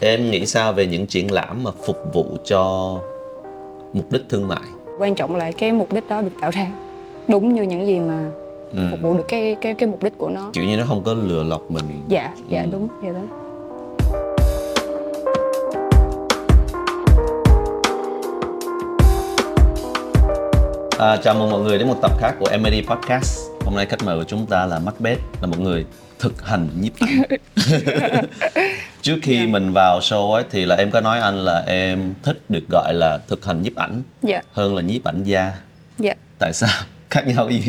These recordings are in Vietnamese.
em nghĩ sao về những triển lãm mà phục vụ cho mục đích thương mại quan trọng là cái mục đích đó được tạo ra đúng như những gì mà ừ. phục vụ được cái cái cái mục đích của nó kiểu như nó không có lừa lọc mình dạ dạ Ừ. đúng dạ đó À, chào mừng mọi người đến một tập khác của Emily Podcast. Hôm nay khách mời của chúng ta là Macbeth, là một người thực hành nhiếp ảnh. Trước khi mình vào show ấy thì là em có nói anh là em thích được gọi là thực hành nhiếp ảnh dạ hơn là nhiếp ảnh gia. dạ Tại sao? Khác nhau gì?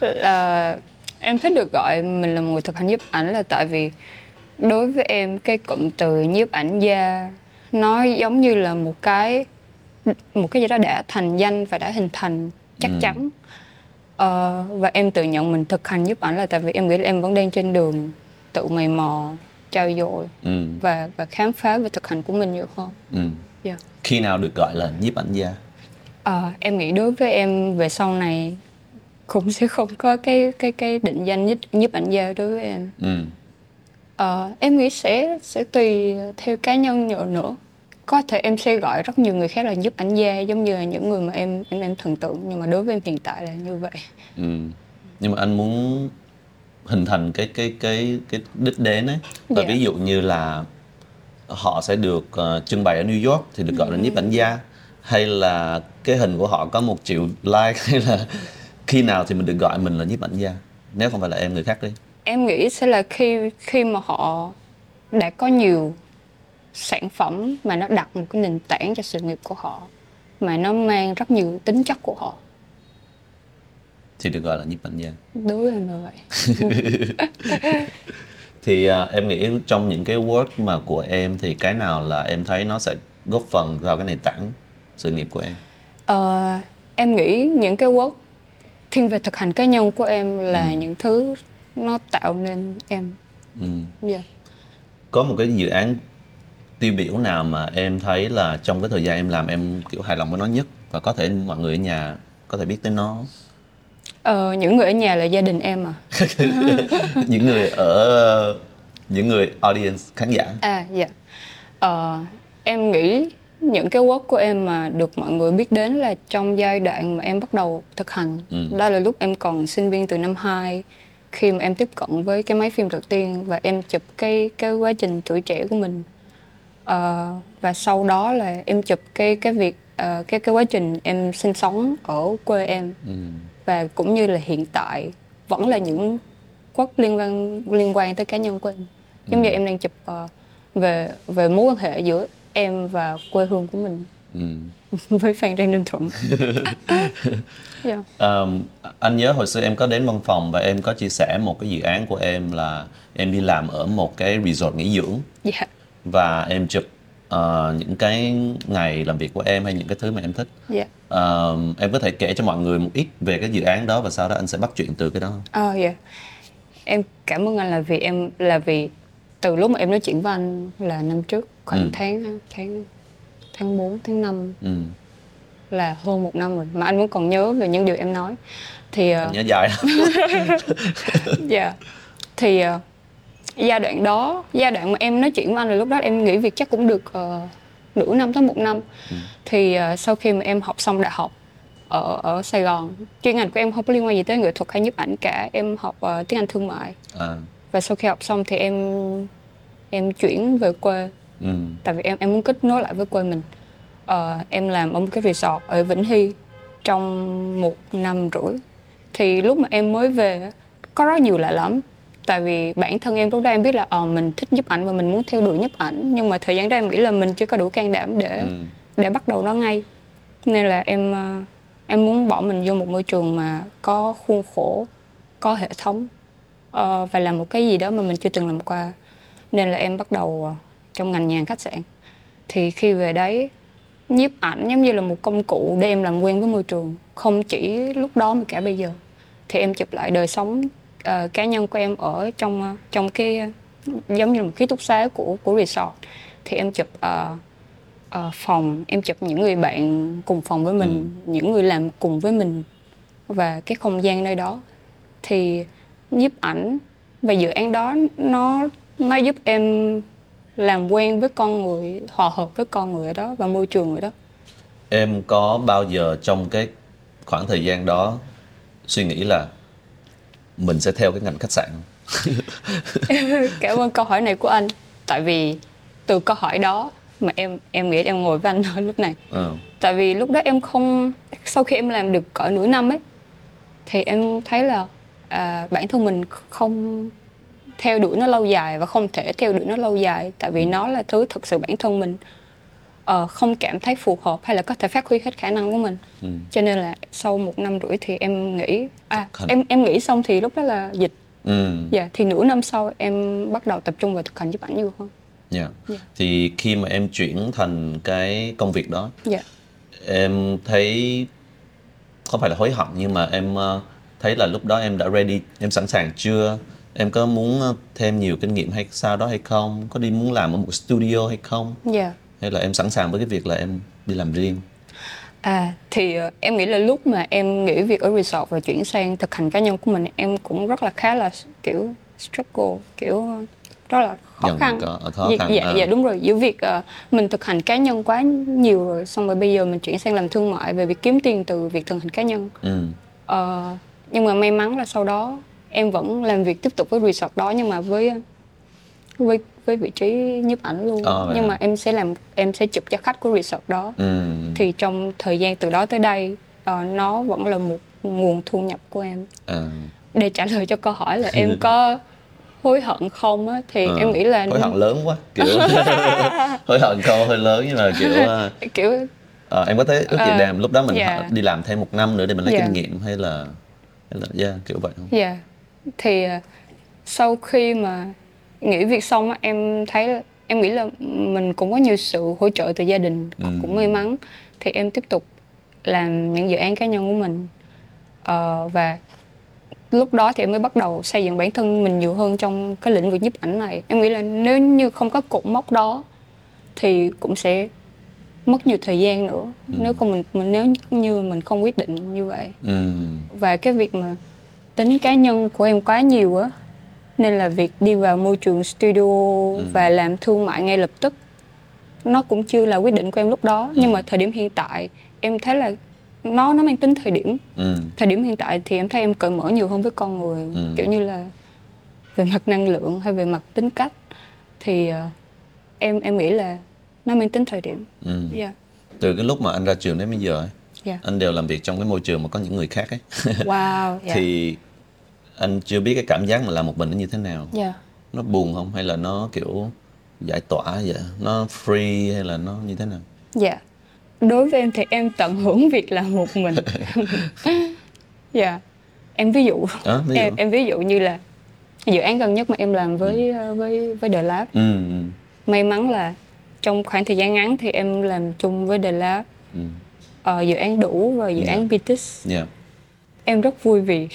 là em thích được gọi mình là một người thực hành nhiếp ảnh là tại vì đối với em cái cụm từ nhiếp ảnh gia nó giống như là một cái một cái gì đó đã thành danh và đã hình thành chắc Ừ. chắn Ờ, và em tự nhận mình thực hành nhiếp ảnh là tại vì em nghĩ là em vẫn đang trên đường tự mày mò trau dồi Ừ, và và khám phá về thực hành của mình nhiều hơn ừ. Dạ. Khi nào được gọi là nhiếp ảnh gia? Ờ, em nghĩ đối với em về sau này cũng sẽ không có cái cái cái định danh nhiếp, nhiếp ảnh gia đối với em. Ừ. Ờ, em nghĩ sẽ sẽ tùy theo cá nhân nhiều nữa. Có thể em sẽ gọi rất nhiều người khác là nhiếp ảnh gia giống như là những người mà em em em thần tượng nhưng mà đối với em hiện tại là như vậy. Ừ. Nhưng mà anh muốn hình thành cái cái cái cái đích đến ấy. Và Dạ. ví dụ như là họ sẽ được ờ, trưng bày ở New York thì được gọi là nhiếp ảnh gia hay là cái hình của họ có một triệu like hay là khi nào thì mình được gọi mình là nhiếp ảnh gia nếu không phải là em người khác đi Em nghĩ sẽ là khi khi mà họ đã có nhiều sản phẩm mà nó đặt một cái nền tảng cho sự nghiệp của họ mà nó mang rất nhiều tính chất của họ. Thì được gọi là nhiếp ảnh gia. Em là vậy thì à, em nghĩ trong những cái work mà của em thì cái nào là em thấy nó sẽ góp phần vào cái nền tảng sự nghiệp của em? Ờ, em nghĩ những cái work thiên về thực hành cá nhân của em là những thứ nó tạo nên em. Ừ. Dạ. có một cái dự án tiêu biểu nào mà em thấy là trong cái thời gian em làm em kiểu hài lòng với nó nhất? Và có thể mọi người ở nhà có thể biết tới nó? Ờ, những người ở nhà là gia đình em à. Những người ở những người audience khán giả. À dạ. Ờ, em nghĩ những cái work của em mà được mọi người biết đến là trong giai đoạn mà em bắt đầu thực hành. Ừ. đó là lúc em còn sinh viên từ năm 2 khi mà em tiếp cận với cái máy phim đầu tiên và em chụp cái cái quá trình tuổi trẻ của mình Ờ, và sau đó là em chụp cái cái việc ờ, cái cái quá trình em sinh sống ở quê em. Ừ. và cũng như là hiện tại vẫn là những quốc liên quan liên quan tới cá nhân của em. Giống như em đang chụp ờ, về về mối quan hệ giữa em và quê hương của mình. Ừ. với Phan Rang Ninh Thuận. Yeah. Um, anh nhớ hồi xưa em có đến văn phòng và em có chia sẻ một cái dự án của em là em đi làm ở một cái resort nghỉ dưỡng. Dạ và em chụp ờ, những cái ngày làm việc của em hay những cái thứ mà em thích dạ Ờm, em có thể kể cho mọi người một ít về cái dự án đó và sau đó anh sẽ bắt chuyện từ cái đó Ờ dạ. Em cảm ơn anh là vì em là vì từ lúc mà em nói chuyện với anh là năm trước khoảng Ừ. tháng tháng tháng 4, tháng 5 ừ. là hơn một năm rồi mà anh vẫn còn nhớ về những điều em nói. Thì ờ, Anh nhớ dài lắm. dạ. Thì ờ, giai đoạn đó, giai đoạn mà em nói chuyện với anh là lúc đó em nghỉ việc chắc cũng được ờ, nửa năm tới một năm. Thì ờ, sau khi mà em học xong đại học ở ở Sài Gòn, chuyên ngành của em không có liên quan gì tới nghệ thuật hay nhiếp ảnh cả, em học ờ, tiếng Anh thương mại. à, và sau khi học xong thì em em chuyển về quê ừ. tại vì em em muốn kết nối lại với quê mình Ờ, em làm ở một cái resort ở Vĩnh Hy trong một năm rưỡi thì lúc mà em mới về có rất nhiều lạ lắm tại vì bản thân em lúc đó em biết là ờ mình thích nhiếp ảnh và mình muốn theo đuổi nhiếp ảnh. Nhưng mà thời gian đó em nghĩ là mình chưa có đủ can đảm để Ừ. để bắt đầu nó ngay. Nên là em ờ, em muốn bỏ mình vô một môi trường mà có khuôn khổ có hệ thống ờ, và làm một cái gì đó mà mình chưa từng làm qua. Nên là em bắt đầu ờ, trong ngành nhà hàng khách sạn. Thì khi về đấy nhiếp ảnh giống như là một công cụ để em làm quen với môi trường không chỉ lúc đó mà cả bây giờ. Thì em chụp lại đời sống ờ, cá nhân của em ở trong ờ, trong cái giống như một ký túc xá của của resort. Thì em chụp ờ, ờ, phòng em chụp những người bạn cùng phòng với mình những người làm cùng với mình và cái không gian nơi đó. Thì nhiếp ảnh và dự án đó nó nó giúp em làm quen với con người hòa hợp với con người ở đó và môi trường ở đó. Em có bao giờ trong cái khoảng thời gian đó suy nghĩ là mình sẽ theo cái ngành khách sạn không? cảm ơn câu hỏi này của anh tại vì từ câu hỏi đó mà em em nghĩ em ngồi với anh ở lúc này Ờ. tại vì lúc đó em không sau khi em làm được cỡ nửa năm ấy thì em thấy là à, bản thân mình không theo đuổi nó lâu dài và không thể theo đuổi nó lâu dài tại vì nó là thứ thực sự bản thân mình ờ, không cảm thấy phù hợp hay là có thể phát huy hết khả năng của mình Ừ. cho nên là sau một năm rưỡi thì em nghĩ à em em nghĩ xong thì lúc đó là dịch Ừ. dạ thì nửa năm sau em bắt đầu tập trung vào thực hành giúp ảnh nhiều hơn Dạ. Dạ. Thì khi mà em chuyển thành cái công việc đó, dạ em thấy không phải là hối hận nhưng mà em ờ, thấy là lúc đó em đã ready, em sẵn sàng chưa? Em có muốn ờ, thêm nhiều kinh nghiệm hay sao đó hay không? Có đi muốn làm ở một studio hay không? dạ Hay là em sẵn sàng với cái việc là em đi làm riêng? À thì ờ, em nghĩ là lúc mà em nghỉ việc ở resort và chuyển sang thực hành cá nhân của mình em cũng rất là khá là kiểu struggle kiểu rất là khó Dần khăn. có- khó dạ, khăn, dạ, à. dạ đúng rồi giữa việc ờ, mình thực hành cá nhân quá nhiều rồi xong rồi bây giờ mình chuyển sang làm thương mại về việc kiếm tiền từ việc thực hành cá nhân. Ừ. Ờ, nhưng mà may mắn là sau đó em vẫn làm việc tiếp tục với resort đó nhưng mà với với với vị trí nhiếp ảnh luôn. Ờ, nhưng hả? mà em sẽ làm em sẽ chụp cho khách của resort đó Ừ. thì trong thời gian từ đó tới đây ờ, nó vẫn là một nguồn thu nhập của em À. để trả lời cho câu hỏi là em có hối hận không á thì Ờ, em nghĩ là hối hận lớn quá kiểu hối hận câu hơi lớn nhưng mà kiểu kiểu ờ, em có thấy ước gì đàm lúc đó mình dạ. họ- đi làm thêm một năm nữa để mình lấy Dạ. kinh nghiệm hay là hay là yeah, kiểu vậy không dạ thì ờ, sau khi mà nghỉ việc xong á em thấy em nghĩ là mình cũng có nhiều sự hỗ trợ từ gia đình Ừ. cũng may mắn. Thì em tiếp tục làm những dự án cá nhân của mình. Ờ, và lúc đó thì em mới bắt đầu xây dựng bản thân mình nhiều hơn trong cái lĩnh vực nhiếp ảnh này. Em nghĩ là nếu như không có cột mốc đó thì cũng sẽ mất nhiều thời gian nữa. Nếu không mình, mình nếu như mình không quyết định như vậy. Ừ. và cái việc mà tính cá nhân của em quá nhiều á nên là việc đi vào môi trường studio và làm thương mại ngay lập tức nó cũng chưa là quyết định của em lúc đó nhưng mà thời điểm hiện tại em thấy là nó nó mang tính thời điểm Ừ. thời điểm hiện tại thì em thấy em cởi mở nhiều hơn với con người Ừ. kiểu như là về mặt năng lượng hay về mặt tính cách thì ờ, em em nghĩ là nó mang tính thời điểm Ừ. yeah. từ cái lúc mà anh ra trường đến bây giờ ấy, Yeah. anh đều làm việc trong cái môi trường mà có những người khác ấy wow yeah. thì anh chưa biết cái cảm giác mà làm một mình nó như thế nào yeah. nó buồn không hay là nó kiểu giải tỏa vậy nó free hay là nó như thế nào Dạ. Đối với em thì em tận hưởng việc làm một mình. Dạ. Em ví dụ, Ờ, ví dụ. Em, em ví dụ như là dự án gần nhất mà em làm với ờ, với với The Lab. ừ. ừ, May mắn là trong khoảng thời gian ngắn thì em làm chung với The Lab. ừ. Ờ, dự án đủ và dự Dạ. án Bitis. yeah. Em rất vui vì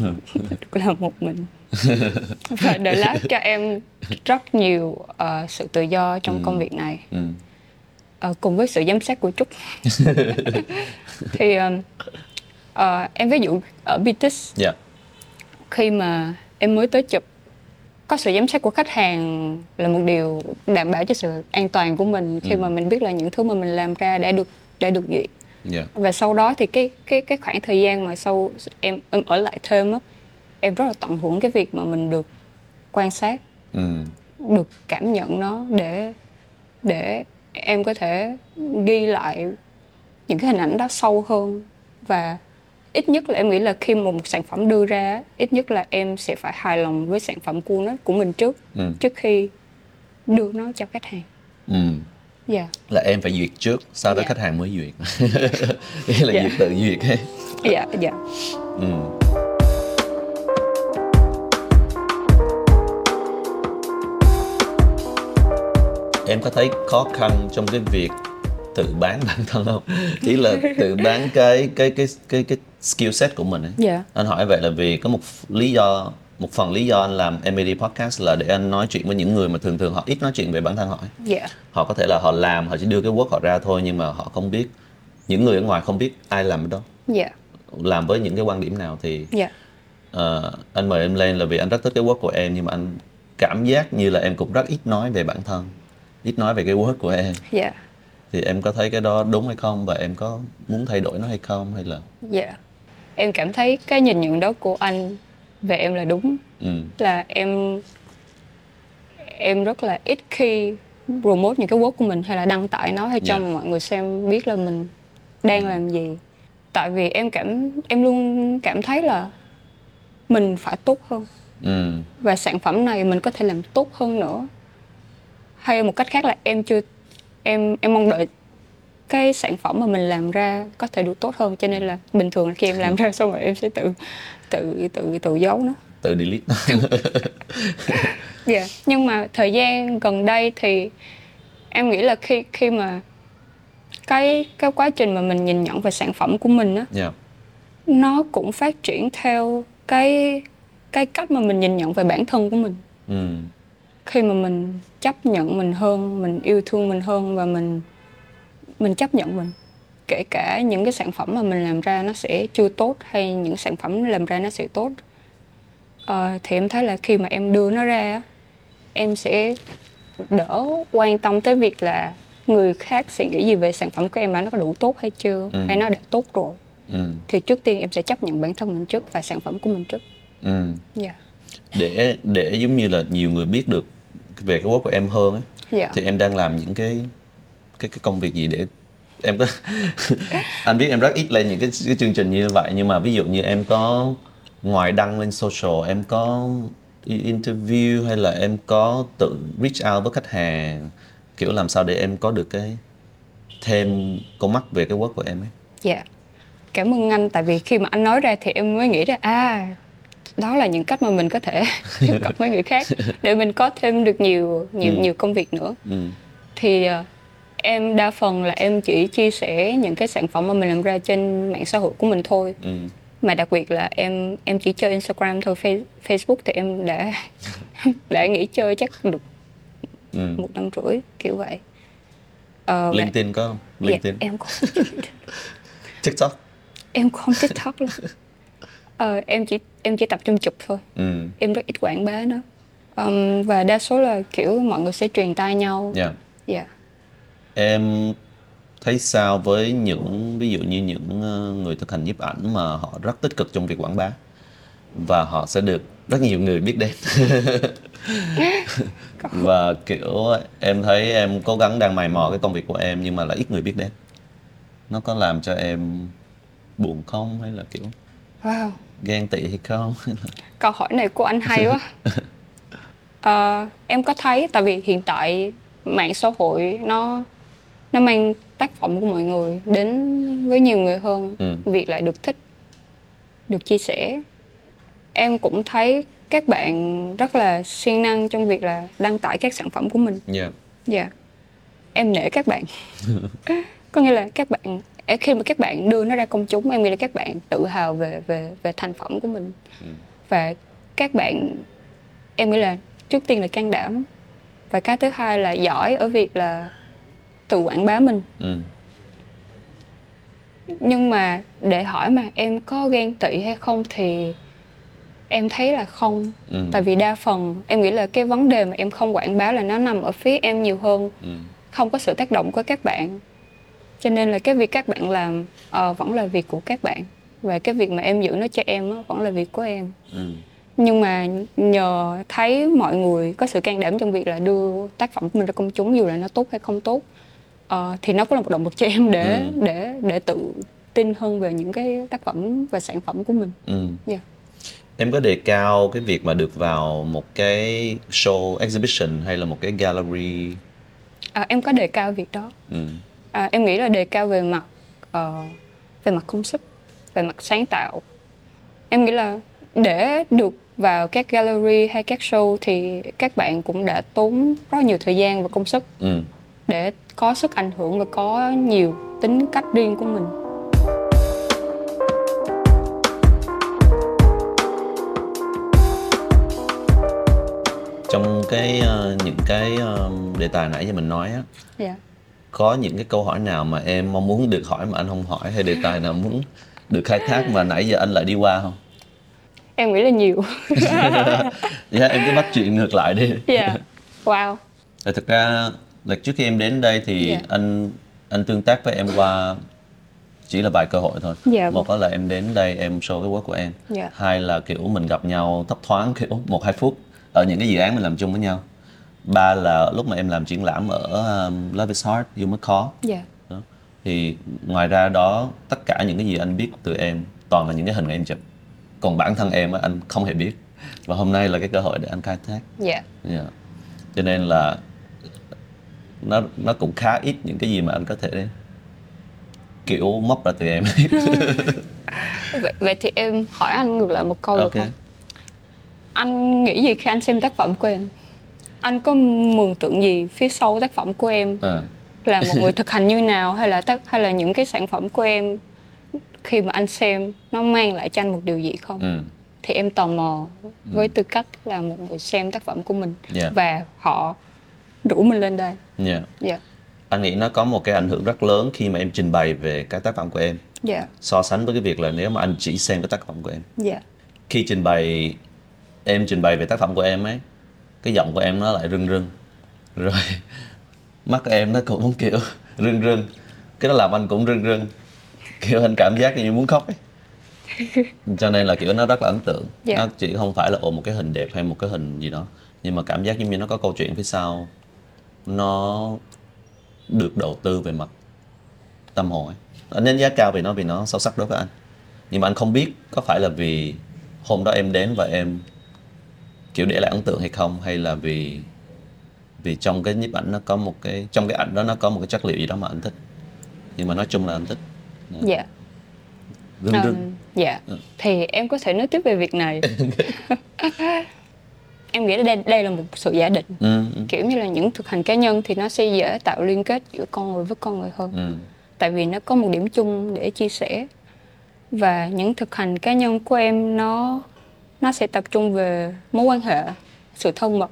được làm một mình. và The Lab cho em rất nhiều ờ, sự tự do trong công việc này. ừ. Ờ, cùng với sự giám sát của Trúc thì um, ờ, em ví dụ ở BTS yeah. khi mà em mới tới chụp có sự giám sát của khách hàng là một điều đảm bảo cho sự an toàn của mình khi mà mình biết là những thứ mà mình làm ra đã được đã được duyệt Yeah. và sau đó thì cái cái cái khoảng thời gian mà sau em em ở lại thêm á em rất là tận hưởng cái việc mà mình được quan sát Ừ. được cảm nhận nó để để em có thể ghi lại những cái hình ảnh đó sâu hơn và ít nhất là em nghĩ là khi mà một sản phẩm đưa ra ít nhất là em sẽ phải hài lòng với sản phẩm của nó của mình trước Ừ. trước khi đưa nó cho khách hàng Ừ. dạ là em phải duyệt trước sau đó Dạ. khách hàng mới duyệt Nghĩa là Dạ. duyệt tự duyệt ấy. dạ dạ ừ. em có thấy khó khăn trong cái việc tự bán bản thân không ý là tự bán cái cái cái cái cái skill set của mình ấy. dạ anh hỏi vậy là vì có một lý do một phần lý do anh làm MAD podcast là để anh nói chuyện với những người mà thường thường họ ít nói chuyện về bản thân họ ấy. dạ. Họ có thể là họ làm họ chỉ đưa cái work họ ra thôi nhưng mà họ không biết. Những người ở ngoài không biết ai làm cái đó. Dạ. Làm với những cái quan điểm nào thì dạ. ờ, anh mời em lên là vì anh rất thích cái work của em nhưng mà anh cảm giác như là em cũng rất ít nói về bản thân ít nói về cái work của em. Dạ. Thì em có thấy cái đó đúng hay không và em có muốn thay đổi nó hay không hay là dạ. Em cảm thấy cái nhìn nhận đó của anh về em là đúng. Ừ. Là em em rất là ít khi promote những cái work của mình hay là đăng tải nó hay cho Dạ. mọi người xem biết là mình đang làm gì. Tại vì em cảm em luôn cảm thấy là mình phải tốt hơn. Ừ. Và sản phẩm này mình có thể làm tốt hơn nữa. Hay một cách khác là em chưa em em mong đợi cái sản phẩm mà mình làm ra có thể được tốt hơn cho nên là bình thường là khi em làm ra xong rồi em sẽ tự tự tự tự giấu nó. Tự delete. Dạ, nhưng mà thời gian gần đây thì em nghĩ là khi khi mà cái cái quá trình mà mình nhìn nhận về sản phẩm của mình á dạ. nó cũng phát triển theo cái cái cách mà mình nhìn nhận về bản thân của mình. ừ. Khi mà mình chấp nhận mình hơn, mình yêu thương mình hơn và mình mình chấp nhận mình. Kể cả những cái sản phẩm mà mình làm ra nó sẽ chưa tốt hay những sản phẩm làm ra nó sẽ tốt. Ờ, thì em thấy là khi mà em đưa nó ra em sẽ đỡ quan tâm tới việc là người khác sẽ nghĩ gì về sản phẩm của em mà nó có đủ tốt hay chưa Ừ. hay nó đã tốt rồi ừ thì trước tiên em sẽ chấp nhận bản thân mình trước và sản phẩm của mình trước ừ dạ để để giống như là nhiều người biết được về cái work của em hơn ấy dạ thì em đang làm những cái cái cái công việc gì để em có anh biết em rất ít lên những cái, cái chương trình như vậy nhưng mà ví dụ như em có ngoài đăng lên social em có interview hay là em có tự reach out với khách hàng kiểu làm sao để em có được cái thêm con mắt về cái work của em ấy? Dạ. Cảm ơn anh tại vì khi mà anh nói ra thì em mới nghĩ ra à đó là những cách mà mình có thể tiếp cận với người khác để mình có thêm được nhiều nhiều Ừ. nhiều công việc nữa. Ừ. Thì ờ, em đa phần là em chỉ chia sẻ những cái sản phẩm mà mình làm ra trên mạng xã hội của mình thôi. Ừ. Mà đặc biệt là em em chỉ chơi Instagram thôi Face- Facebook thì em đã đã nghỉ chơi chắc được ừ. một năm rưỡi kiểu vậy. Ờ, và- LinkedIn có không? Dạ, LinkedIn. em không TikTok. Em không tiktok ờ, em chỉ em chỉ tập trung chụp thôi. Ừ. Em rất ít quảng bá nữa Ừm, và đa số là kiểu mọi người sẽ truyền tai nhau. Dạ. Dạ Em thấy sao với những ví dụ như những ờ, người thực hành nhiếp ảnh mà họ rất tích cực trong việc quảng bá và họ sẽ được rất nhiều người biết đến? Và kiểu em thấy em cố gắng đang mày mò cái công việc của em nhưng mà lại ít người biết đến. Nó có làm cho em buồn không? Hay là kiểu wow. ghen tị hay không? Câu hỏi này của anh hay quá. Ờ, em có thấy tại vì hiện tại mạng xã hội nó nó mang tác phẩm của mọi người đến với nhiều người hơn. Ừ. việc lại được thích được chia sẻ. Em cũng thấy các bạn rất là siêng năng trong việc là đăng tải các sản phẩm của mình. Dạ. Dạ. Em nể các bạn. Có nghĩa là các bạn khi mà các bạn đưa nó ra công chúng em nghĩ là các bạn tự hào về về về thành phẩm của mình. Ừ. và các bạn em nghĩ là trước tiên là can đảm. Và cái thứ hai là giỏi ở việc là tự quảng bá mình. Ừ. Nhưng mà để hỏi mà em có ghen tị hay không thì em thấy là không. Ừ. Tại vì đa phần em nghĩ là cái vấn đề mà em không quảng bá là nó nằm ở phía em nhiều hơn. Ừ. Không có sự tác động của các bạn. Cho nên là cái việc các bạn làm ờ, vẫn là việc của các bạn. Và cái việc mà em giữ nó cho em á, vẫn là việc của em. Ừ. Nhưng mà nhờ thấy mọi người có sự can đảm trong việc là đưa tác phẩm của mình ra công chúng dù là nó tốt hay không tốt ờ, thì nó cũng là một động lực cho em để Ừ. để để tự tin hơn về những cái tác phẩm và sản phẩm của mình ừ Dạ. Em có đề cao cái việc mà được vào một cái show exhibition hay là một cái gallery à, em có đề cao việc đó ừ. À, em nghĩ là đề cao về mặt ờ, về mặt công sức, về mặt sáng tạo. Em nghĩ là để được vào các gallery hay các show thì các bạn cũng đã tốn rất nhiều thời gian và công sức Ừ. để có sức ảnh hưởng và có nhiều tính cách riêng của mình. Trong cái ờ, những cái ờ, đề tài nãy giờ mình nói á Dạ. có những cái câu hỏi nào mà em mong muốn được hỏi mà anh không hỏi hay đề tài nào muốn được khai thác mà nãy giờ anh lại đi qua không? Em nghĩ là nhiều. Dạ em cứ bắt chuyện ngược lại đi. Dạ. Wow. Tại thực ra Like, trước khi em đến đây thì Dạ. anh anh tương tác với em qua chỉ là vài cơ hội thôi. Dạ. Một đó là em đến đây em show cái work của em. Dạ. Hai là kiểu mình gặp nhau thấp thoáng kiểu một hai phút ở những cái dự án mình làm chung với nhau. Ba là lúc mà em làm triển lãm ở um, Love is Hard, You mới có. dạ đó. thì ngoài ra đó tất cả những cái gì anh biết từ em toàn là những cái hình em chụp còn bản thân em á, anh không hề biết và hôm nay là cái cơ hội để anh khai thác dạ yeah. cho nên là nó nó cũng khá ít những cái gì mà anh có thể kiểu móc ra từ em. Vậy, vậy thì em hỏi anh ngược lại một câu được ok. không? Anh nghĩ gì khi anh xem tác phẩm của em? Anh có mường tượng gì phía sau tác phẩm của em? À, là một người thực hành như nào? Hay là tác hay là những cái sản phẩm của em khi mà anh xem nó mang lại cho anh một điều gì không? Ừ. thì em tò mò với tư cách là một người xem tác phẩm của mình Dạ. và họ rủ mình lên đây. Yeah. dạ. Anh nghĩ nó có một cái ảnh hưởng rất lớn khi mà em trình bày về cái tác phẩm của em. Dạ. So sánh với cái việc là nếu mà anh chỉ xem cái tác phẩm của em. Dạ. Khi trình bày em trình bày về tác phẩm của em ấy cái giọng của em nó lại rưng rưng. Rồi mắt em nó cũng kiểu rưng rưng. Cái đó làm anh cũng rưng rưng. Kiểu anh cảm giác như muốn khóc ấy. Cho nên là kiểu nó rất là ấn tượng. Dạ. nó chỉ không phải là ồ một cái hình đẹp hay một cái hình gì đó. Nhưng mà cảm giác giống như nó có câu chuyện phía sau nó được đầu tư về mặt tâm hồn ấy. Anh đánh giá cao về nó vì nó sâu sắc đối với anh. Nhưng mà anh không biết có phải là vì hôm đó em đến và em kiểu để lại ấn tượng hay không hay là vì vì trong cái nhiếp ảnh nó có một cái trong cái ảnh đó nó có một cái chất liệu gì đó mà anh thích. Nhưng mà nói chung là anh thích. Dạ. Rưng Ừm, rưng dạ. Ừ. thì em có thể nói tiếp về việc này em nghĩ đây đây là một sự giả định. Ừ, ừ, kiểu như là những thực hành cá nhân thì nó sẽ dễ tạo liên kết giữa con người với con người hơn. Ừ, tại vì nó có một điểm chung để chia sẻ. Và những thực hành cá nhân của em nó nó sẽ tập trung về mối quan hệ sự thân mật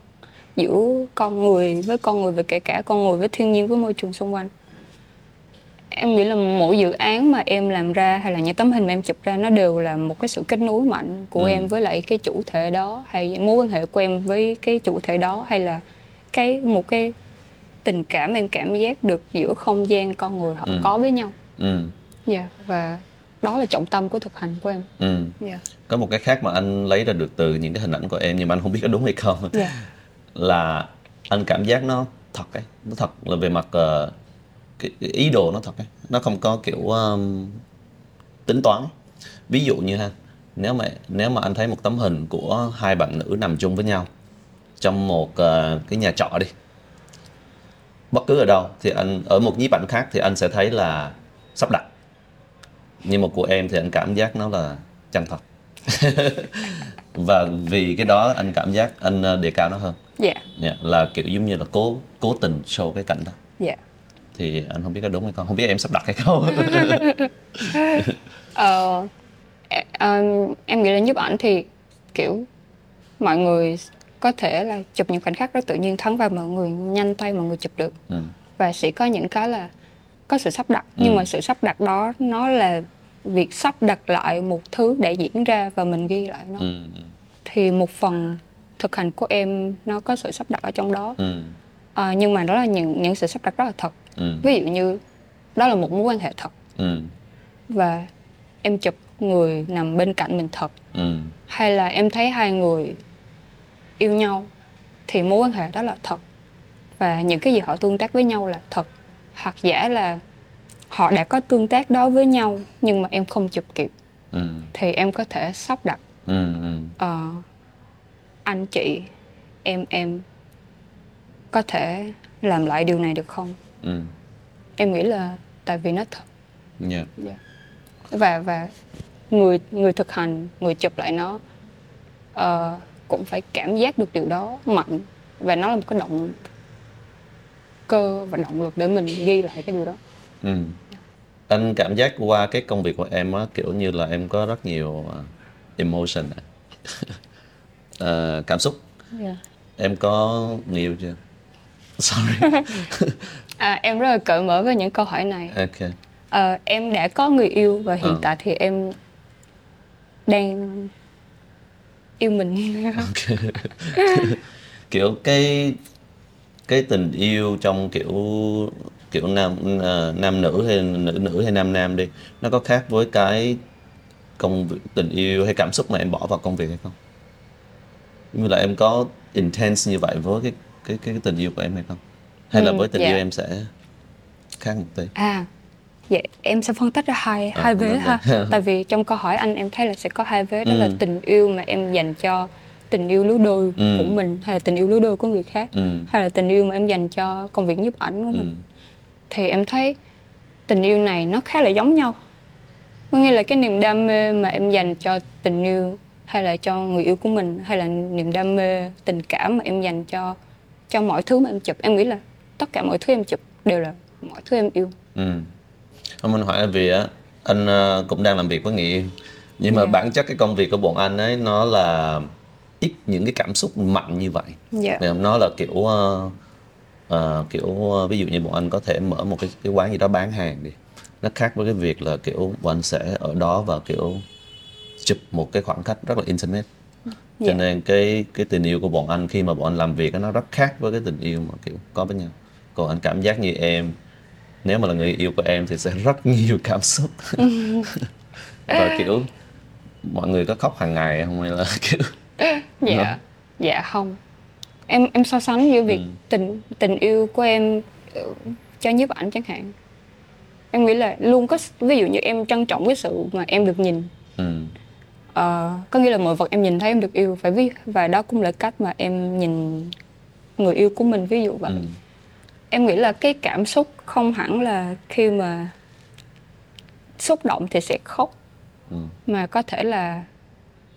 giữa con người với con người và kể cả con người với thiên nhiên với môi trường xung quanh em nghĩ là mỗi dự án mà em làm ra hay là những tấm hình mà em chụp ra nó đều là một cái sự kết nối mạnh của Ừ. em với lại cái chủ thể đó hay mối quan hệ của em với cái chủ thể đó hay là cái một cái tình cảm em cảm giác được giữa không gian con người họ Ừ. có với nhau ừ, dạ và đó là trọng tâm của thực hành của em ừ. dạ có một cái khác mà anh lấy ra được từ những cái hình ảnh của em nhưng mà anh không biết có đúng hay không dạ là anh cảm giác nó thật ấy nó thật là về mặt ờ, cái, cái ý đồ nó thật ấy. Nó không có kiểu um, tính toán. Ví dụ như ha nếu mà nếu mà anh thấy một tấm hình của hai bạn nữ nằm chung với nhau trong một ờ, cái nhà trọ đi bất cứ ở đâu thì anh ở một nhiếp ảnh khác thì anh sẽ thấy là sắp đặt. Nhưng mà của em thì anh cảm giác nó là chân thật. Và vì cái đó anh cảm giác anh ờ, đề cao nó hơn. Dạ. Dạ, là kiểu giống như là cố cố tình show cái cảnh đó. Dạ thì anh không biết có đúng hay không không biết em sắp đặt hay không Ờ, e- ờ, em nghĩ là nhiếp ảnh thì kiểu mọi người có thể là chụp những khoảnh khắc rất tự nhiên thắng vào mọi người nhanh tay mọi người chụp được ừ. và sẽ có những cái là có sự sắp đặt nhưng Ừ. mà sự sắp đặt đó nó là việc sắp đặt lại một thứ để diễn ra và mình ghi lại nó Ừ. thì một phần thực hành của em nó có sự sắp đặt ở trong đó Ừ. Ờ, nhưng mà đó là những những sự sắp đặt rất là thật Ừ. ví dụ như đó là một mối quan hệ thật Ừ. và em chụp người nằm bên cạnh mình thật Ừ. hay là em thấy hai người yêu nhau thì mối quan hệ đó là thật và những cái gì họ tương tác với nhau là thật hoặc giả là họ đã có tương tác đó với nhau nhưng mà em không chụp kịp Ừ. thì em có thể sắp đặt Ừ. Ừ. ờ, anh chị em em có thể làm lại điều này được không Ừ. em nghĩ là tại vì nó thật Dạ. Dạ. và và người người thực hành người chụp lại nó ờ, cũng phải cảm giác được điều đó mạnh và nó là một cái động cơ và động lực để mình ghi lại cái điều đó Ừ. Anh cảm giác qua cái công việc của em á kiểu như là em có rất nhiều uh, emotion à. Ờ, cảm xúc Dạ. em có người yêu chưa? Sorry. à, em rất là cởi mở với những câu hỏi này. Ok. Ờ, em đã có người yêu và hiện Ờ. tại thì em đang yêu mình. Kiểu cái cái tình yêu trong kiểu kiểu nam à, nam nữ hay nữ nữ hay nam nam đi nó có khác với cái công việc, tình yêu hay cảm xúc mà em bỏ vào công việc hay không? Như là em có intense như vậy với cái cái cái, cái tình yêu của em hay không hay là Ừ, với tình dạ. yêu em sẽ khác một tí À, dạ em sẽ phân tích ra hai À, hai vế ha. Tại vì trong câu hỏi anh em thấy là sẽ có hai vế đó là Ừ. tình yêu mà em dành cho tình yêu lứa đôi Ừ. của mình hay là tình yêu lứa đôi của người khác ừ hay là tình yêu mà em dành cho công việc nhiếp ảnh của ừ mình thì em thấy tình yêu này nó khá là giống nhau. Có nghĩa là cái niềm đam mê mà em dành cho tình yêu hay là cho người yêu của mình hay là niềm đam mê tình cảm mà em dành cho cho mọi thứ mà em chụp em nghĩ là tất cả mọi thứ em chụp đều là mọi thứ em yêu. ừ không anh hỏi vì á anh ờ, cũng đang làm việc với người yêu nhưng mà Dạ. bản chất cái công việc của bọn anh ấy nó là ít những cái cảm xúc mạnh như vậy Dạ. Thì nó là kiểu ờ, ờ, kiểu ờ, ví dụ như bọn anh có thể mở một cái cái quán gì đó bán hàng đi nó khác với cái việc là kiểu bọn anh sẽ ở đó và kiểu chụp một cái khoảng cách rất là intimate cho Dạ. nên cái cái tình yêu của bọn anh khi mà bọn anh làm việc á, nó rất khác với cái tình yêu mà kiểu có với nhau còn anh cảm giác như em nếu mà là người yêu của em thì sẽ rất nhiều cảm xúc. Và kiểu mọi người có khóc hàng ngày không hay là kiểu dạ dạ không. Em em so sánh giữa việc Ừ. tình tình yêu của em ờ, cho nhiếp ảnh chẳng hạn. Em nghĩ là luôn có ví dụ như em trân trọng cái sự mà em được nhìn. Ừ. Ờ, có nghĩa là mọi vật em nhìn thấy em được yêu. Phải biết và đó cũng là cách mà em nhìn người yêu của mình ví dụ vậy. Ừ em nghĩ là cái cảm xúc không hẳn là khi mà xúc động thì sẽ khóc ừ. mà có thể là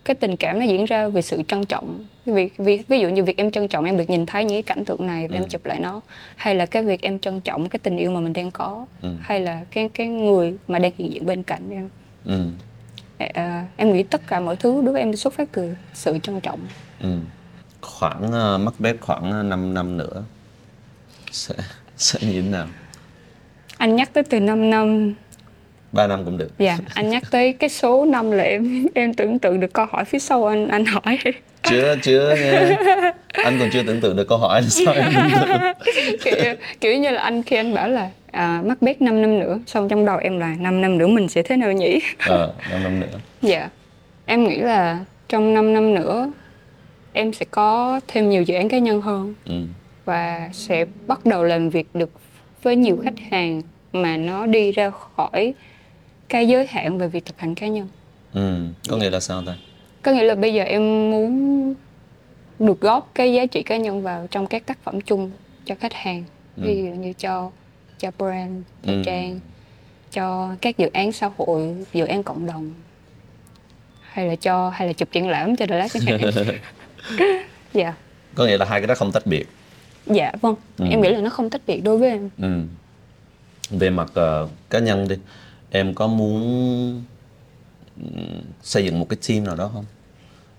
cái tình cảm nó diễn ra vì sự trân trọng. Vì, vì ví dụ như việc em trân trọng em được nhìn thấy những cái cảnh tượng này và em Ừ. chụp lại nó hay là cái việc em trân trọng cái tình yêu mà mình đang có Ừ. hay là cái cái người mà đang hiện diện bên cạnh em. Ừ. À, em nghĩ tất cả mọi thứ đối với em xuất phát từ sự trân trọng. Ừ. Khoảng uh, Macbeth khoảng 5 năm nữa sẽ sẽ như thế nào? Anh nhắc tới từ 5 năm. Ba năm cũng được. Dạ anh nhắc tới cái số năm là em em tưởng tượng được câu hỏi phía sau anh anh hỏi. Chưa chưa nghe anh còn chưa tưởng tượng được câu hỏi là sao em kiểu, kiểu như là anh khi anh bảo là à, Macbeth 5 năm nữa xong trong đầu em là 5 năm nữa mình sẽ thế nào nhỉ? Ờ năm năm nữa. Dạ em nghĩ là trong 5 năm nữa em sẽ có thêm nhiều dự án cá nhân hơn. Ừ và sẽ bắt đầu làm việc được với nhiều khách hàng mà nó đi ra khỏi cái giới hạn về việc thực hành cá nhân. Ừ có nghĩa là sao ta? Có nghĩa là bây giờ em muốn được góp cái giá trị cá nhân vào trong các tác phẩm chung cho khách hàng. Ví dụ như cho cho brand cho Ừ. trang cho các dự án xã hội dự án cộng đồng hay là cho hay là chụp triển lãm cho The Last chẳng hạn dạ. Có nghĩa là hai cái đó không tách biệt dạ vâng. Ừ. em nghĩ là nó không tách biệt đối với em. Ừ. Về mặt ờ, cá nhân đi em có muốn ừm, xây dựng một cái team nào đó không?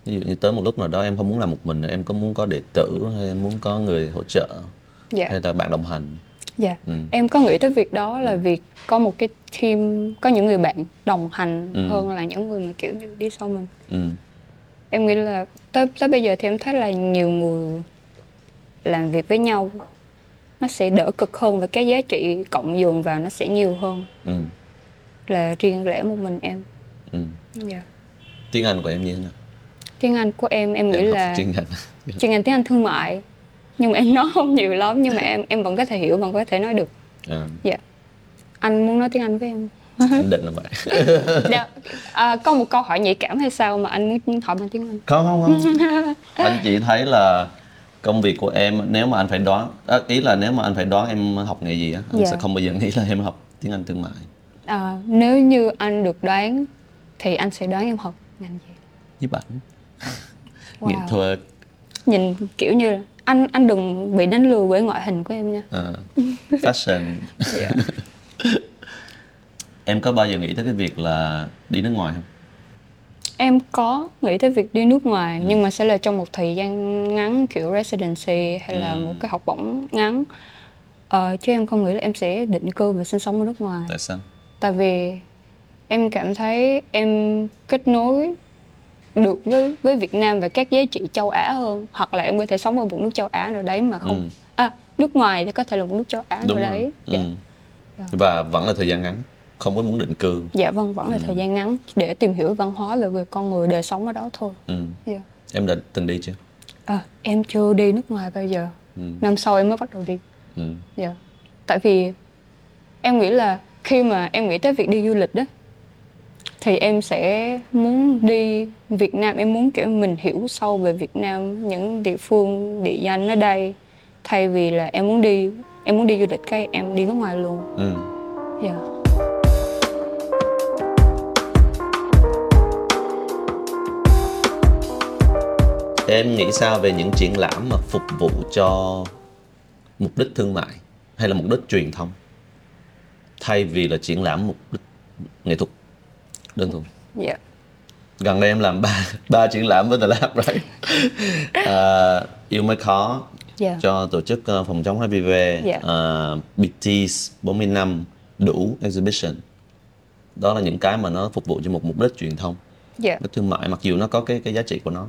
Ví dụ như tới một lúc nào đó em không muốn làm một mình em có muốn có đệ tử hay em muốn có người hỗ trợ dạ. hay là bạn đồng hành? Dạ. Ừ. Em có nghĩ tới việc đó là việc có một cái team có những người bạn đồng hành Ừ. hơn là những người mà kiểu như đi sau mình. Ừ. Em nghĩ là tới tới bây giờ thì em thấy là nhiều người làm việc với nhau nó sẽ đỡ cực hơn và cái giá trị cộng dồn vào nó sẽ nhiều hơn. Ừ. Là riêng lẻ một mình em. Ừ. Dạ. tiếng Anh của em như thế nào? Tiếng Anh của em em nghĩ em là chuyên ngành chuyên ngành tiếng Anh thương mại. Nhưng mà em nói không nhiều lắm nhưng mà em em vẫn có thể hiểu vẫn có thể nói được. À, dạ. Anh muốn nói tiếng Anh với em định là vậy. Dạ. à, có một câu hỏi nhạy cảm hay sao mà anh muốn hỏi bằng tiếng Anh? Không không không. Anh chỉ thấy là công việc của em nếu mà anh phải đoán à, ý là nếu mà anh phải đoán em học nghề gì á anh Dạ. sẽ không bao giờ nghĩ là em học tiếng Anh thương mại. À, nếu như anh được đoán thì anh sẽ đoán em học ngành gì? Nhiếp ảnh. Wow. nghệ thuật. Nhìn kiểu như là anh anh đừng bị đánh lừa bởi ngoại hình của em nha. À, fashion. Dạ. em có bao giờ nghĩ tới cái việc là đi nước ngoài không em có nghĩ tới việc đi nước ngoài nhưng mà sẽ là trong một thời gian ngắn kiểu residency hay là Ừ. một cái học bổng ngắn ờ, chứ em không nghĩ là em sẽ định cư và sinh sống ở nước ngoài tại sao tại vì em cảm thấy em kết nối được với với Việt Nam và các giá trị châu Á hơn hoặc là em có thể sống ở một nước châu Á nào đấy mà không Ừ. à nước ngoài thì có thể là một nước châu Á đúng rồi rồi đấy ừ. dạ. Dạ. và vẫn là thời gian ngắn không có muốn định cư dạ vâng vẫn là Ừ. thời gian ngắn để tìm hiểu văn hóa về về con người đời sống ở đó thôi ừ. dạ. em đã từng đi chưa à, em chưa đi nước ngoài bao giờ ừ. năm sau em mới bắt đầu đi Ừ. dạ tại vì em nghĩ là khi mà em nghĩ tới việc đi du lịch đó thì em sẽ muốn đi Việt Nam em muốn kiểu mình hiểu sâu về Việt Nam những địa phương địa danh ở đây thay vì là em muốn đi em muốn đi du lịch cái em đi nước ngoài luôn Ừ. dạ Em nghĩ sao về những triển lãm mà phục vụ cho mục đích thương mại hay là mục đích truyền thông? Thay vì là triển lãm mục đích nghệ thuật đơn thuần. Dạ. Gần đây em làm ba ba triển lãm với The Lab right? À, yêu mới khó Dạ. cho tổ chức ờ, phòng chống HIV Dạ. uh, BTS 40 năm đủ exhibition. Đó là những cái mà nó phục vụ cho một mục đích truyền thông. Dạ. Mục đích thương mại mặc dù nó có cái cái giá trị của nó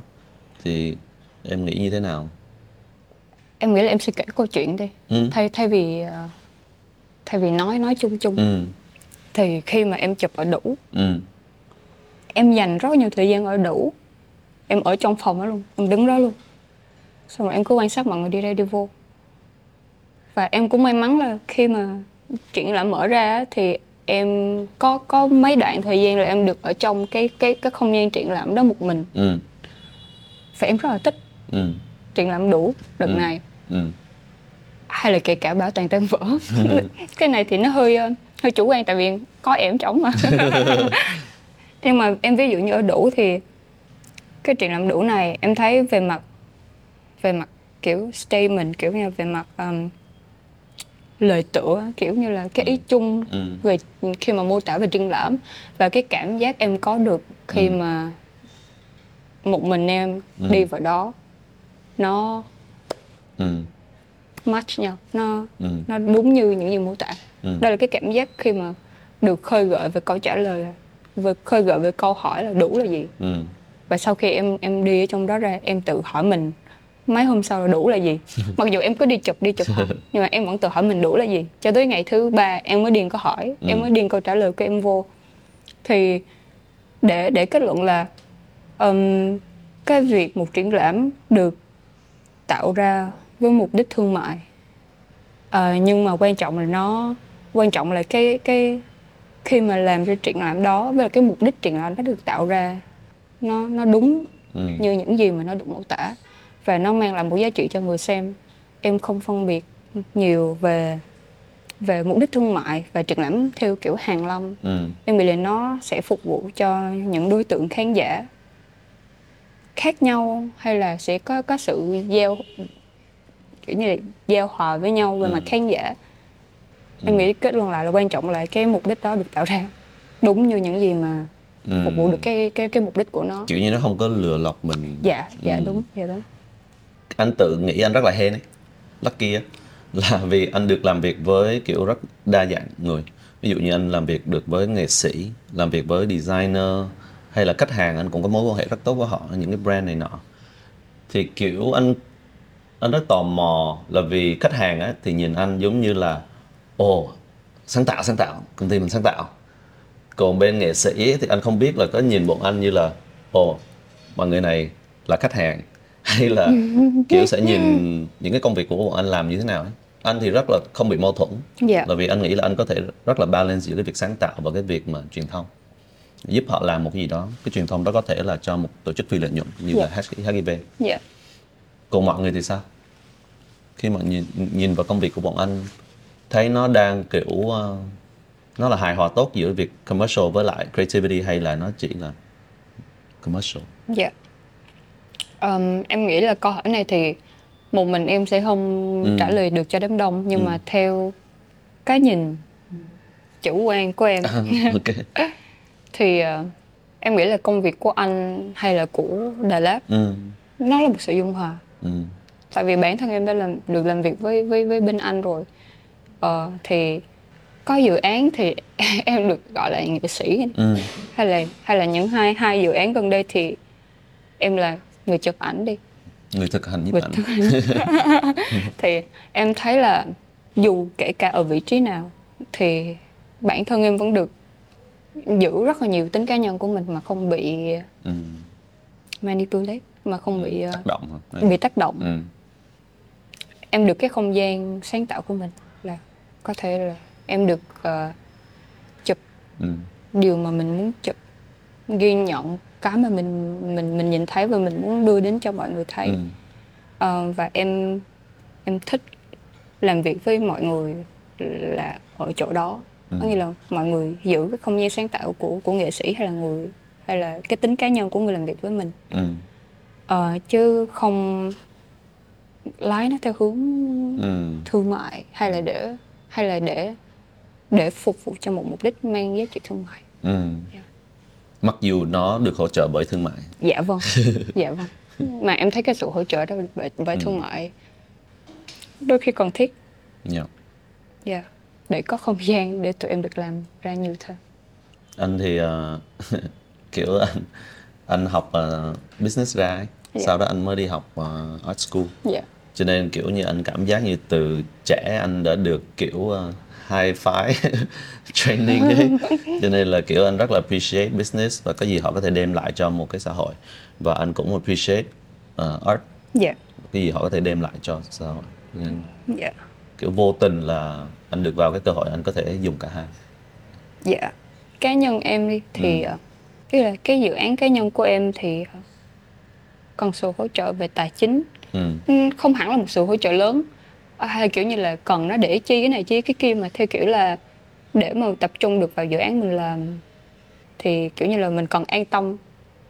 thì em nghĩ như thế nào? Em nghĩ là em sẽ kể câu chuyện đi. Ừ. thay thay vì ờ, thay vì nói nói chung chung. Ừ. Thì khi mà em chụp ở đủ ừ. em dành rất nhiều thời gian ở đủ. Em ở trong phòng đó luôn em đứng đó luôn. Xong rồi em cứ quan sát mọi người đi ra đi vô. Và em cũng may mắn là khi mà triển lãm mở ra thì em có có mấy đoạn thời gian là em được ở trong cái cái cái không gian triển lãm đó một mình. Ừ và em rất là thích. Ừ. Triển lãm đủ đợt Ừ. này. Ừ. Hay là kể cả bảo tàng tan vỡ. Cái này thì nó hơi ờ, hơi chủ quan tại vì có em trống mà. Nhưng mà em ví dụ như ở đủ thì cái triển lãm đủ này em thấy về mặt về mặt kiểu statement kiểu như về mặt um, lời tựa kiểu như là cái ý chung ừ. về khi mà mô tả về triển lãm và cái cảm giác em có được khi Ừ. mà một mình em Ừ. đi vào đó nó ừ. Match nhau nó ừ. nó đúng như những gì mô tả. Ừ. đây là cái cảm giác khi mà được khơi gợi về câu trả lời về khơi gợi về câu hỏi là đủ là gì. Ừ. Và sau khi em em đi ở trong đó ra em tự hỏi mình mấy hôm sau là đủ là gì? Mặc dù em cứ đi chụp đi chụp học nhưng mà em vẫn tự hỏi mình đủ là gì. Cho tới ngày thứ ba em mới điền câu hỏi Ừ. em mới điền câu trả lời của em vô. Thì để để kết luận là ừm, cái việc một triển lãm được tạo ra với mục đích thương mại Ờ, nhưng mà quan trọng là nó quan trọng là cái cái khi mà làm ra triển lãm đó với là cái mục đích triển lãm nó được tạo ra nó nó đúng ừ. như những gì mà nó được mô tả và nó mang lại một giá trị cho người xem. Em không phân biệt nhiều về về mục đích thương mại và triển lãm theo kiểu hàng lâm ừ. Em nghĩ là nó sẽ phục vụ cho những đối tượng khán giả khác nhau hay là sẽ có có sự giao kiểu như là giao hòa với nhau về Ừ. mặt khán giả em nghĩ kết luận lại là quan trọng là cái mục đích đó được tạo ra đúng như những gì mà ừ. phục vụ được cái cái cái mục đích của nó kiểu như nó không có lừa lọc mình dạ dạ Ừ. đúng dạ đúng anh tự nghĩ anh rất là hên ấy lucky á là vì anh được làm việc với kiểu rất đa dạng người ví dụ như anh làm việc được với nghệ sĩ làm việc với designer hay là khách hàng anh cũng có mối quan hệ rất tốt với họ những cái brand này nọ. Thì kiểu anh anh rất tò mò là vì khách hàng á thì nhìn anh giống như là ồ sáng tạo sáng tạo công ty mình sáng tạo. Còn bên nghệ sĩ thì anh không biết là có nhìn bọn anh như là ồ mà người này là khách hàng. Hay là kiểu sẽ nhìn những cái công việc của bọn anh làm như thế nào ấy. anh thì rất là không bị mâu thuẫn. Dạ. Là vì anh nghĩ là anh có thể rất là balance giữa cái việc sáng tạo và cái việc mà truyền thông giúp họ làm một cái gì đó cái truyền thông đó có thể là cho một tổ chức phi lợi nhuận như Dạ. là HIV dạ còn mọi người thì sao khi mà nhìn nhìn vào công việc của bọn anh thấy nó đang kiểu ờ, nó là hài hòa tốt giữa việc commercial với lại creativity hay là nó chỉ là commercial Dạ. Ờm, em nghĩ là câu hỏi này thì một mình em sẽ không Ừ. trả lời được cho đám đông nhưng Ừ. mà theo cái nhìn chủ quan của em ok thì ờ, em nghĩ là công việc của anh hay là của Đà Lạt ừ. nó là một sự dung hòa. Ừ. Tại vì bản thân em đã làm được làm việc với với với bên anh rồi. Ờ, thì có dự án thì em được gọi là nghệ sĩ. Ừ. Hay là hay là những hai hai dự án gần đây thì em là người chụp ảnh đi. Người thực hành nhiếp ảnh. Thì em thấy là dù kể cả ở vị trí nào thì bản thân em vẫn được giữ rất là nhiều tính cá nhân của mình mà không bị ừ. manipulate mà không bị ờ, tác động hả? bị tác động ừ. em được cái không gian sáng tạo của mình là có thể là em được ờ, chụp Ừ. điều mà mình muốn chụp ghi nhận cái mà mình mình mình nhìn thấy và mình muốn đưa đến cho mọi người thấy Ừ. Ờ, và em em thích làm việc với mọi người là ở chỗ đó Ừ. có nghĩa là mọi người giữ cái không gian sáng tạo của của nghệ sĩ hay là người hay là cái tính cá nhân của người làm việc với mình Ừ. Ờ, chứ không lái nó theo hướng Ừ. thương mại hay là để hay là để để phục vụ cho một mục đích mang giá trị thương mại Ừ. Dạ. mặc dù nó được hỗ trợ bởi thương mại dạ vâng dạ vâng mà em thấy cái sự hỗ trợ đó bởi, bởi Ừ. thương mại đôi khi cần thiết yeah. dạ để có không gian để tụi em được làm ra nhiều thêm anh thì ờ, kiểu anh anh học ờ, business ra ấy. Dạ. sau đó anh mới đi học ờ, art school. Dạ. Cho nên kiểu như anh cảm giác như từ trẻ anh đã được kiểu uh, high phái training ấy. Cho nên là kiểu anh rất là appreciate business và có gì họ có thể đem lại cho một cái xã hội. Và anh cũng appreciate uh, art. Dạ. Cái gì họ có thể đem lại cho xã hội. Nên dạ kiểu vô tình là anh được vào cái cơ hội anh có thể dùng cả hai dạ cá nhân em đi thì ừ. tức là cái dự án cá nhân của em thì ờ, cần sự hỗ trợ về tài chính ừ. Ừ, không hẳn là một sự hỗ trợ lớn À, hay kiểu như là cần nó để chi cái này chi cái kia mà theo kiểu là để mà tập trung được vào dự án mình làm thì kiểu như là mình cần an tâm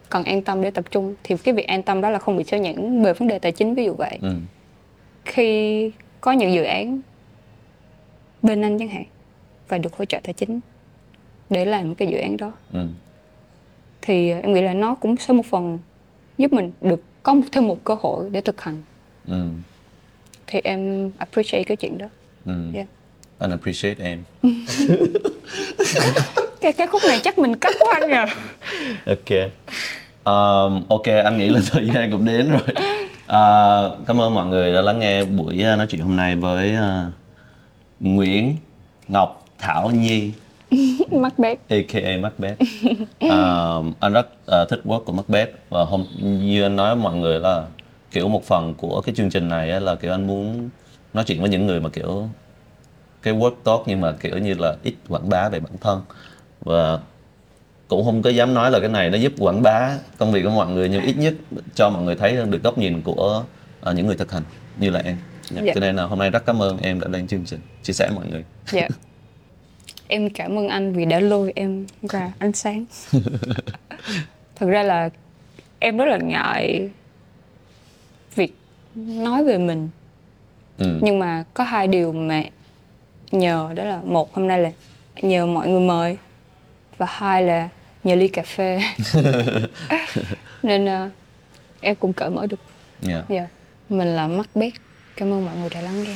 cần an tâm để tập trung thì cái việc an tâm đó là không bị sao nhãn về vấn đề tài chính ví dụ vậy Ừ. khi có những dự án bên anh chẳng hạn và được hỗ trợ tài chính để làm cái dự án đó Ừ. thì em nghĩ là nó cũng sẽ một phần giúp mình được có thêm một cơ hội để thực hành Ừ. thì em appreciate cái chuyện đó Ừ. yeah. anh appreciate em cái cái khúc này chắc mình cắt quá anh nhờ ok Um, ok anh nghĩ là thời gian cũng đến rồi Ờ, cảm ơn mọi người đã lắng nghe buổi uh, nói chuyện hôm nay với uh, Nguyễn Ngọc Thảo Nhi. Bé aka Macbeth Ờ, anh rất uh, thích work của Macbeth và hôm như anh nói mọi người là kiểu một phần của cái chương trình này là kiểu anh muốn nói chuyện với những người mà kiểu cái work tốt nhưng mà kiểu như là ít quảng bá về bản thân. Và cũng không có dám nói là cái này nó giúp quảng bá công việc của mọi người nhưng ít nhất cho mọi người thấy được góc nhìn của ờ, những người thực hành như là em. Dạ. cho nên là hôm nay rất cảm ơn em đã lên chương trình chia sẻ mọi người. Dạ. Em cảm ơn anh vì đã lôi em ra ánh sáng. Thực ra là em rất là ngại việc nói về mình. Ừ. nhưng mà có hai điều mà nhờ đó là một hôm nay là nhờ mọi người mời và hai là nhờ ly cà phê nên ờ, em cũng cởi mở được yeah. dạ mình là Macbeth cảm ơn mọi người đã lắng nghe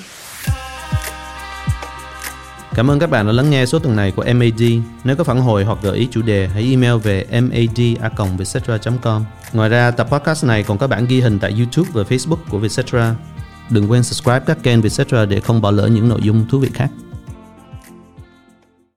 Cảm ơn các bạn đã lắng nghe số tuần này của MAD. Nếu có phản hồi hoặc gợi ý chủ đề, hãy email về mad.vietcetera.com. Ngoài ra, tập podcast này còn có bản ghi hình tại YouTube và Facebook của Vietcetera. Đừng quên subscribe các kênh Vietcetera để không bỏ lỡ những nội dung thú vị khác.